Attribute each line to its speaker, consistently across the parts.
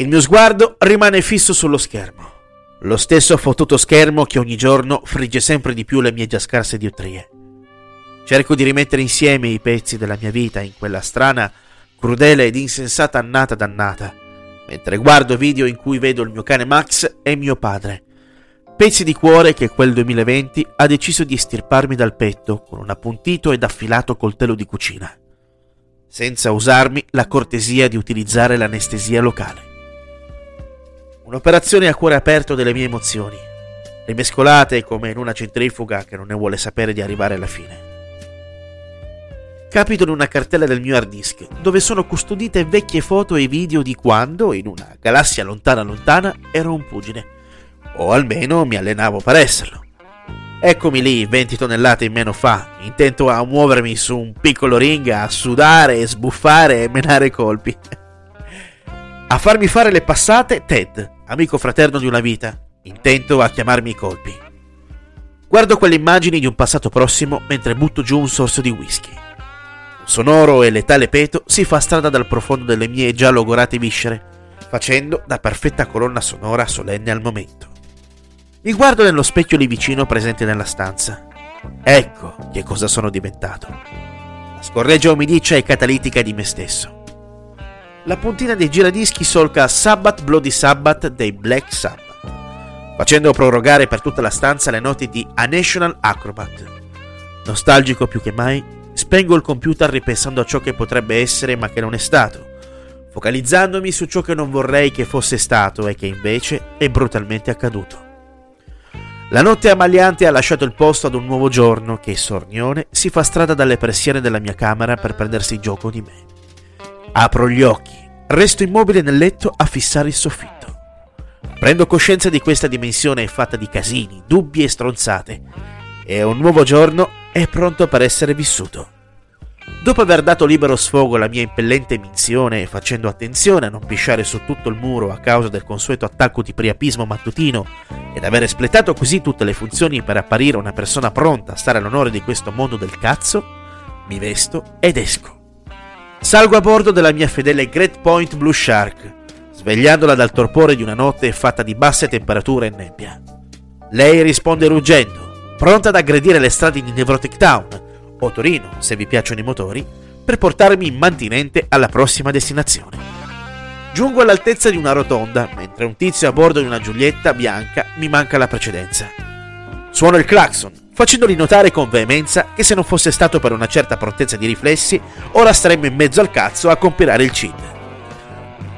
Speaker 1: Il mio sguardo rimane fisso sullo schermo. Lo stesso fottuto schermo che ogni giorno frigge sempre di più le mie già scarse diottrie. Cerco di rimettere insieme i pezzi della mia vita in quella strana, crudele ed insensata annata dannata, mentre guardo video in cui vedo il mio cane Max e mio padre. Pezzi di cuore che quel 2020 ha deciso di estirparmi dal petto con un appuntito ed affilato coltello di cucina, senza usarmi la cortesia di utilizzare l'anestesia locale. Un'operazione a cuore aperto delle mie emozioni, rimescolate come in una centrifuga che non ne vuole sapere di arrivare alla fine. Capito in una cartella del mio hard disk, dove sono custodite vecchie foto e video di quando, in una galassia lontana lontana, ero un pugile. O almeno mi allenavo per esserlo. Eccomi lì, 20 tonnellate in meno fa, intento a muovermi su un piccolo ring, a sudare, sbuffare e menare colpi. A farmi fare le passate, Ted, amico fraterno di una vita, intento a chiamarmi i colpi. Guardo quelle immagini di un passato prossimo mentre butto giù un sorso di whisky. Un sonoro e letale peto si fa strada dal profondo delle mie già logorate viscere, facendo da perfetta colonna sonora solenne al momento. Mi guardo nello specchio lì vicino presente nella stanza. Ecco che cosa sono diventato. La scorreggia umidiccia e catalitica di me stesso. La puntina dei giradischi solca Sabbath Bloody Sabbath dei Black Sabbath, facendo prorogare per tutta la stanza le note di A National Acrobat. Nostalgico più che mai, spengo il computer ripensando a ciò che potrebbe essere ma che non è stato, focalizzandomi su ciò che non vorrei che fosse stato e che invece è brutalmente accaduto. La notte amaliante ha lasciato il posto ad un nuovo giorno che, sornione, si fa strada dalle persiane della mia camera per prendersi gioco di me. Apro gli occhi, resto immobile nel letto a fissare il soffitto. Prendo coscienza di questa dimensione fatta di casini, dubbi e stronzate, e un nuovo giorno è pronto per essere vissuto. Dopo aver dato libero sfogo alla mia impellente minzione, facendo attenzione a non pisciare su tutto il muro a causa del consueto attacco di priapismo mattutino, ed aver espletato così tutte le funzioni per apparire una persona pronta a stare all'onore di questo mondo del cazzo, mi vesto ed esco. Salgo a bordo della mia fedele Great Point Blue Shark, svegliandola dal torpore di una notte fatta di basse temperature e nebbia. Lei risponde ruggendo, pronta ad aggredire le strade di Nevrotic Town, o Torino, se vi piacciono i motori, per portarmi immantinente alla prossima destinazione. Giungo all'altezza di una rotonda, mentre un tizio a bordo di una Giulietta bianca mi manca la precedenza. Suono il clacson, facendogli notare con veemenza che se non fosse stato per una certa prontezza di riflessi, ora staremmo in mezzo al cazzo a compilare il CID.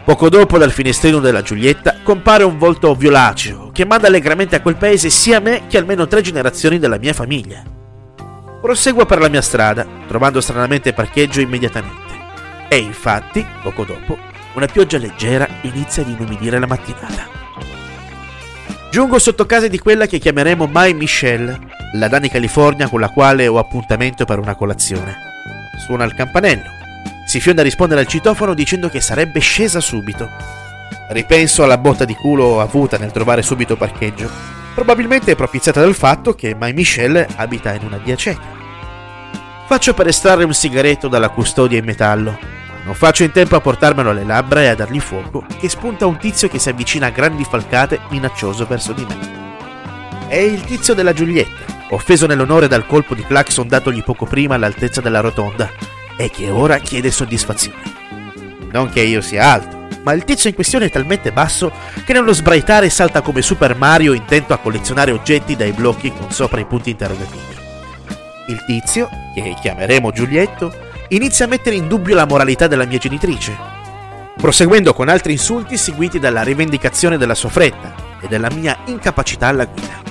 Speaker 1: Poco dopo, dal finestrino della Giulietta, compare un volto violaceo che manda allegramente a quel paese sia me che almeno tre generazioni della mia famiglia. Proseguo per la mia strada, trovando stranamente parcheggio immediatamente. E infatti, poco dopo, una pioggia leggera inizia ad inumidire la mattinata. Giungo sotto casa di quella che chiameremo Mai Michelle, la Dani California con la quale ho appuntamento per una colazione. Suona il campanello. Si fionda a rispondere al citofono dicendo che sarebbe scesa subito. Ripenso alla botta di culo avuta nel trovare subito parcheggio. Probabilmente propiziata dal fatto che Mai Michelle abita in una via cieca. Faccio per estrarre un sigaretto dalla custodia in metallo. Non faccio in tempo a portarmelo alle labbra e a dargli fuoco, che spunta un tizio che si avvicina a grandi falcate minaccioso verso di me. È il tizio della Giulietta, offeso nell'onore dal colpo di clacson datogli poco prima all'altezza della rotonda e che ora chiede soddisfazione. Non che io sia alto, ma il tizio in questione è talmente basso che nello sbraitare salta come Super Mario intento a collezionare oggetti dai blocchi con sopra i punti interrogativi. Il tizio, che chiameremo Giulietto, inizia a mettere in dubbio la moralità della mia genitrice, proseguendo con altri insulti seguiti dalla rivendicazione della sua fretta e della mia incapacità alla guida.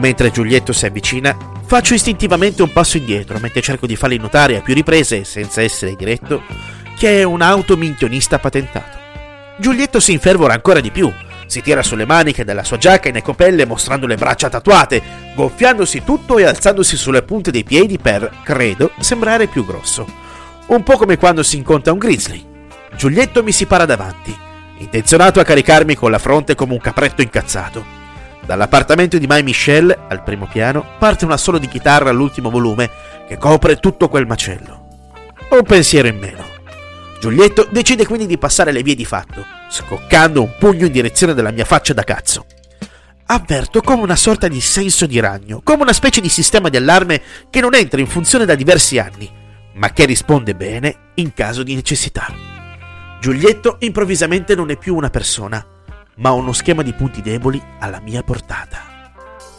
Speaker 1: Mentre Giulietto si avvicina, faccio istintivamente un passo indietro mentre cerco di fargli notare a più riprese, senza essere diretto, che è un autominchionista patentato. Giulietto si infervora ancora di più, si tira sulle maniche della sua giacca in ecopelle mostrando le braccia tatuate, gonfiandosi tutto e alzandosi sulle punte dei piedi per, credo, sembrare più grosso. Un po' come quando si incontra un grizzly. Giulietto mi si para davanti, intenzionato a caricarmi con la fronte come un capretto incazzato. Dall'appartamento di Mai Michel, al primo piano, parte una solo di chitarra all'ultimo volume che copre tutto quel macello. Un pensiero in meno. Giulietto decide quindi di passare le vie di fatto, scoccando un pugno in direzione della mia faccia da cazzo. Avverto come una sorta di senso di ragno, come una specie di sistema di allarme che non entra in funzione da diversi anni, ma che risponde bene in caso di necessità. Giulietto improvvisamente non è più una persona, ma uno schema di punti deboli alla mia portata.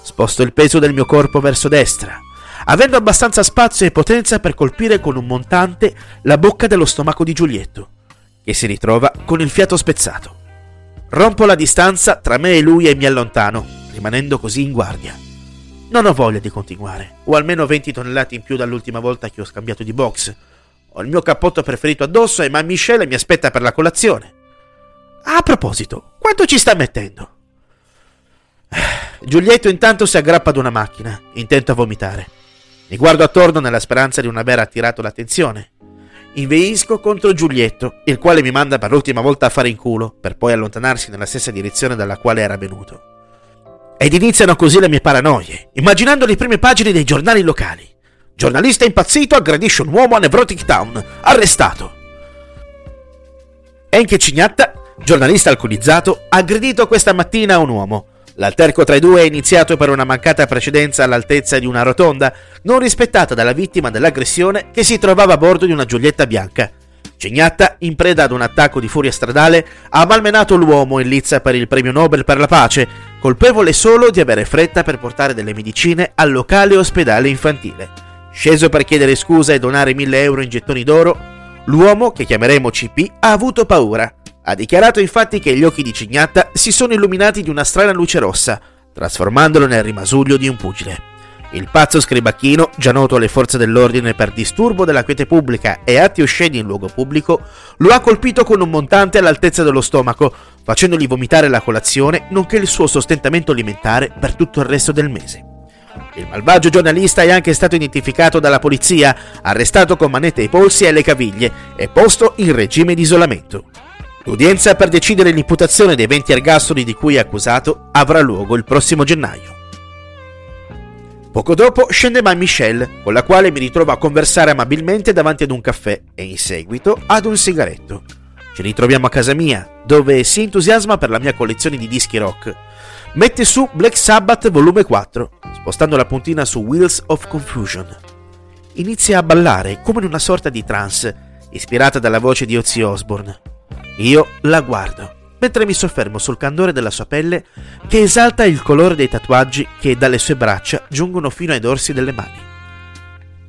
Speaker 1: Sposto il peso del mio corpo verso destra, avendo abbastanza spazio e potenza per colpire con un montante la bocca dello stomaco di Giulietto, che si ritrova con il fiato spezzato. Rompo la distanza tra me e lui e mi allontano, rimanendo così in guardia. Non ho voglia di continuare, ho almeno 20 tonnellate in più dall'ultima volta che ho scambiato di box. Ho il mio cappotto preferito addosso e ma Michelle mi aspetta per la colazione. A proposito, quanto ci sta mettendo? Giulietto intanto si aggrappa ad una macchina, intento a vomitare. Mi guardo attorno nella speranza di non aver attirato l'attenzione. Inveisco contro Giulietto, il quale mi manda per l'ultima volta a fare in culo, per poi allontanarsi nella stessa direzione dalla quale era venuto. Ed iniziano così le mie paranoie, immaginando le prime pagine dei giornali locali. Giornalista impazzito aggredisce un uomo a Nevrotic Town, arrestato. Enche Cignatta Giornalista alcolizzato, aggredito questa mattina un uomo. L'alterco tra i due è iniziato per una mancata precedenza all'altezza di una rotonda, non rispettata dalla vittima dell'aggressione che si trovava a bordo di una Giulietta bianca. Cignatta, in preda ad un attacco di furia stradale, ha malmenato l'uomo in lizza per il premio Nobel per la pace, colpevole solo di avere fretta per portare delle medicine al locale ospedale infantile. Sceso per chiedere scusa e donare 1000 euro in gettoni d'oro, l'uomo, che chiameremo CP, ha avuto paura ha dichiarato infatti che gli occhi di Cignatta si sono illuminati di una strana luce rossa, trasformandolo nel rimasuglio di un pugile. Il pazzo scribacchino, già noto alle forze dell'ordine per disturbo della quiete pubblica e atti osceni in luogo pubblico, lo ha colpito con un montante all'altezza dello stomaco, facendogli vomitare la colazione nonché il suo sostentamento alimentare per tutto il resto del mese. Il malvagio giornalista è anche stato identificato dalla polizia, arrestato con manette ai polsi e alle caviglie e posto in regime di isolamento. L'udienza per decidere l'imputazione dei 20 ergastoli di cui è accusato avrà luogo il prossimo gennaio. Poco dopo scende Mai Michelle, con la quale mi ritrovo a conversare amabilmente davanti ad un caffè e in seguito ad un sigaretto. Ci ritroviamo a casa mia, dove si entusiasma per la mia collezione di dischi rock. Mette su Black Sabbath volume 4, spostando la puntina su Wheels of Confusion. Inizia a ballare come in una sorta di trance, ispirata dalla voce di Ozzy Osbourne. Io la guardo, mentre mi soffermo sul candore della sua pelle che esalta il colore dei tatuaggi che dalle sue braccia giungono fino ai dorsi delle mani.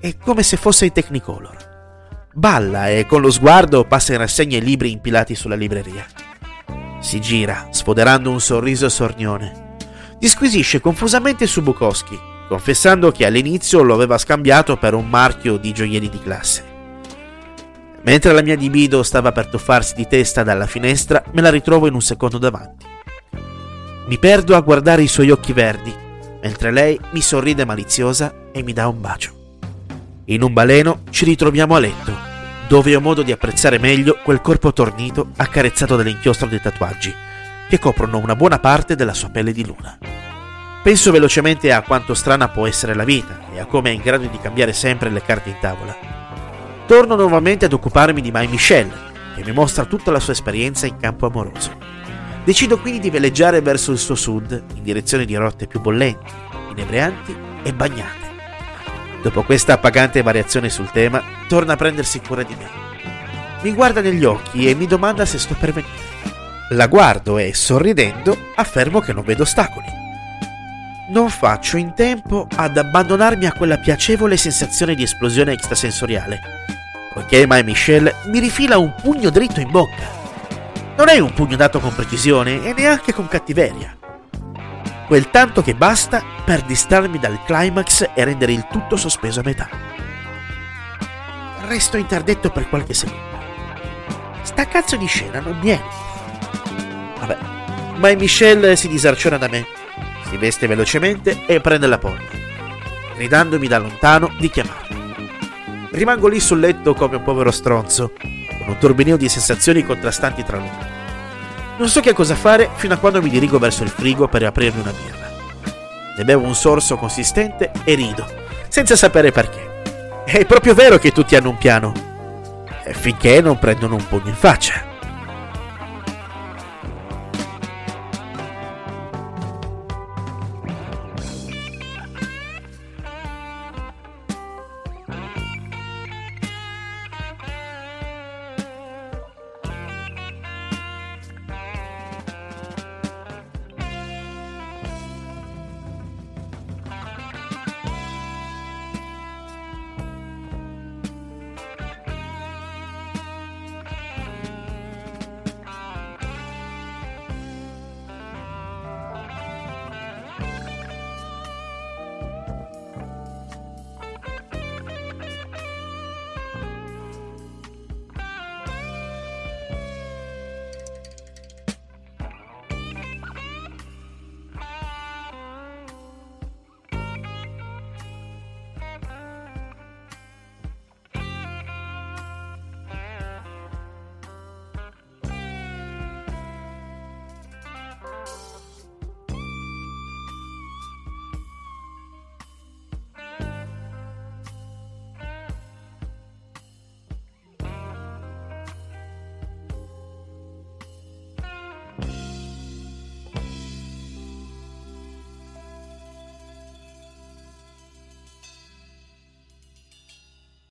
Speaker 1: È come se fosse in Technicolor. Balla e con lo sguardo passa in rassegna i libri impilati sulla libreria. Si gira, sfoderando un sorriso sornione. Disquisisce confusamente su Bukowski, confessando che all'inizio lo aveva scambiato per un marchio di gioielli di classe. Mentre la mia libido stava per tuffarsi di testa dalla finestra, me la ritrovo in un secondo davanti. Mi perdo a guardare i suoi occhi verdi, mentre lei mi sorride maliziosa e mi dà un bacio. In un baleno ci ritroviamo a letto, dove ho modo di apprezzare meglio quel corpo tornito accarezzato dall'inchiostro dei tatuaggi, che coprono una buona parte della sua pelle di luna. Penso velocemente a quanto strana può essere la vita e a come è in grado di cambiare sempre le carte in tavola torno nuovamente ad occuparmi di Mai Michelle, che mi mostra tutta la sua esperienza in campo amoroso. Decido quindi di veleggiare verso il suo sud, in direzione di rotte più bollenti, inebrianti e bagnate. Dopo questa appagante variazione sul tema, torna a prendersi cura di me. Mi guarda negli occhi e mi domanda se sto per venire. La guardo e, sorridendo, affermo che non vedo ostacoli. Non faccio in tempo ad abbandonarmi a quella piacevole sensazione di esplosione extrasensoriale poiché Mai Michel mi rifila un pugno dritto in bocca. Non è un pugno dato con precisione e neanche con cattiveria. Quel tanto che basta per distarmi dal climax e rendere il tutto sospeso a metà. Resto interdetto per qualche secondo. Sta cazzo di scena non viene. Vabbè, Mai Michel si disarciona da me, si veste velocemente e prende la porta, gridandomi da lontano di chiamarmi. Rimango lì sul letto come un povero stronzo, con un turbinio di sensazioni contrastanti tra loro. Non so che cosa fare fino a quando mi dirigo verso il frigo per aprirmi una birra. Ne bevo un sorso consistente e rido, senza sapere perché. È proprio vero che tutti hanno un piano, finché non prendono un pugno in faccia.